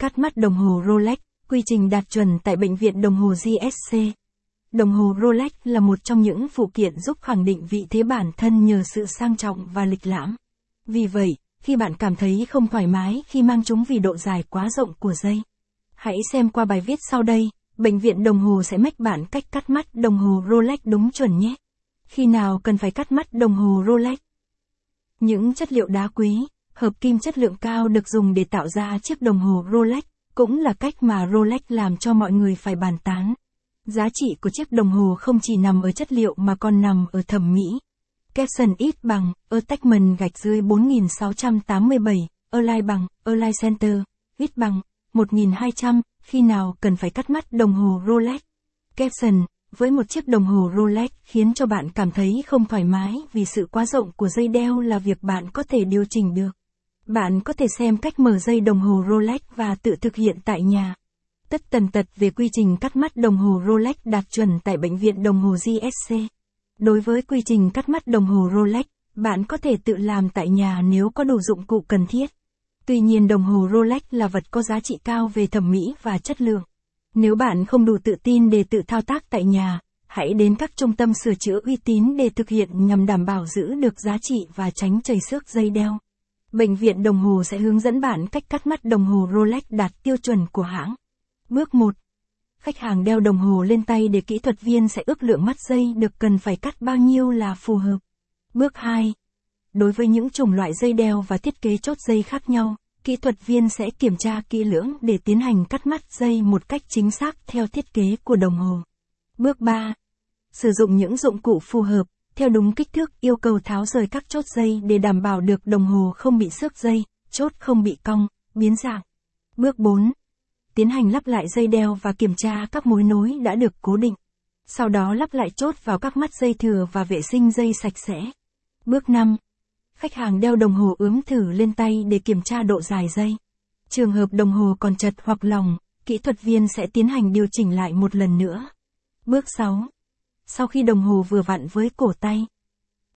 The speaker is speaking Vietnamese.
Cắt mắt đồng hồ Rolex, quy trình đạt chuẩn tại bệnh viện đồng hồ GSC. Đồng hồ Rolex là một trong những phụ kiện giúp khẳng định vị thế bản thân nhờ sự sang trọng và lịch lãm. Vì vậy, khi bạn cảm thấy không thoải mái khi mang chúng vì độ dài quá rộng của dây, hãy xem qua bài viết sau đây, bệnh viện đồng hồ sẽ mách bạn cách cắt mắt đồng hồ Rolex đúng chuẩn nhé. Khi nào cần phải cắt mắt đồng hồ Rolex? Những chất liệu đá quý, hợp kim chất lượng cao được dùng để tạo ra chiếc đồng hồ Rolex, cũng là cách mà Rolex làm cho mọi người phải bàn tán. Giá trị của chiếc đồng hồ không chỉ nằm ở chất liệu mà còn nằm ở thẩm mỹ. Capson ít bằng, Attachment gạch dưới 4687, Align bằng, Align Center, ít bằng, 1200, khi nào cần phải cắt mắt đồng hồ Rolex. Capson, với một chiếc đồng hồ Rolex khiến cho bạn cảm thấy không thoải mái vì sự quá rộng của dây đeo là việc bạn có thể điều chỉnh được. Bạn có thể xem cách mở dây đồng hồ Rolex và tự thực hiện tại nhà. Tất tần tật về quy trình cắt mắt đồng hồ Rolex đạt chuẩn tại bệnh viện đồng hồ GSC. Đối với quy trình cắt mắt đồng hồ Rolex, bạn có thể tự làm tại nhà nếu có đủ dụng cụ cần thiết. Tuy nhiên đồng hồ Rolex là vật có giá trị cao về thẩm mỹ và chất lượng. Nếu bạn không đủ tự tin để tự thao tác tại nhà, hãy đến các trung tâm sửa chữa uy tín để thực hiện nhằm đảm bảo giữ được giá trị và tránh chảy xước dây đeo. Bệnh viện đồng hồ sẽ hướng dẫn bạn cách cắt mắt đồng hồ Rolex đạt tiêu chuẩn của hãng. Bước 1. Khách hàng đeo đồng hồ lên tay để kỹ thuật viên sẽ ước lượng mắt dây được cần phải cắt bao nhiêu là phù hợp. Bước 2. Đối với những chủng loại dây đeo và thiết kế chốt dây khác nhau, kỹ thuật viên sẽ kiểm tra kỹ lưỡng để tiến hành cắt mắt dây một cách chính xác theo thiết kế của đồng hồ. Bước 3. Sử dụng những dụng cụ phù hợp, theo đúng kích thước yêu cầu tháo rời các chốt dây để đảm bảo được đồng hồ không bị xước dây, chốt không bị cong, biến dạng. Bước 4. Tiến hành lắp lại dây đeo và kiểm tra các mối nối đã được cố định. Sau đó lắp lại chốt vào các mắt dây thừa và vệ sinh dây sạch sẽ. Bước 5. Khách hàng đeo đồng hồ ướm thử lên tay để kiểm tra độ dài dây. Trường hợp đồng hồ còn chật hoặc lỏng, kỹ thuật viên sẽ tiến hành điều chỉnh lại một lần nữa. Bước 6. Sau khi đồng hồ vừa vặn với cổ tay,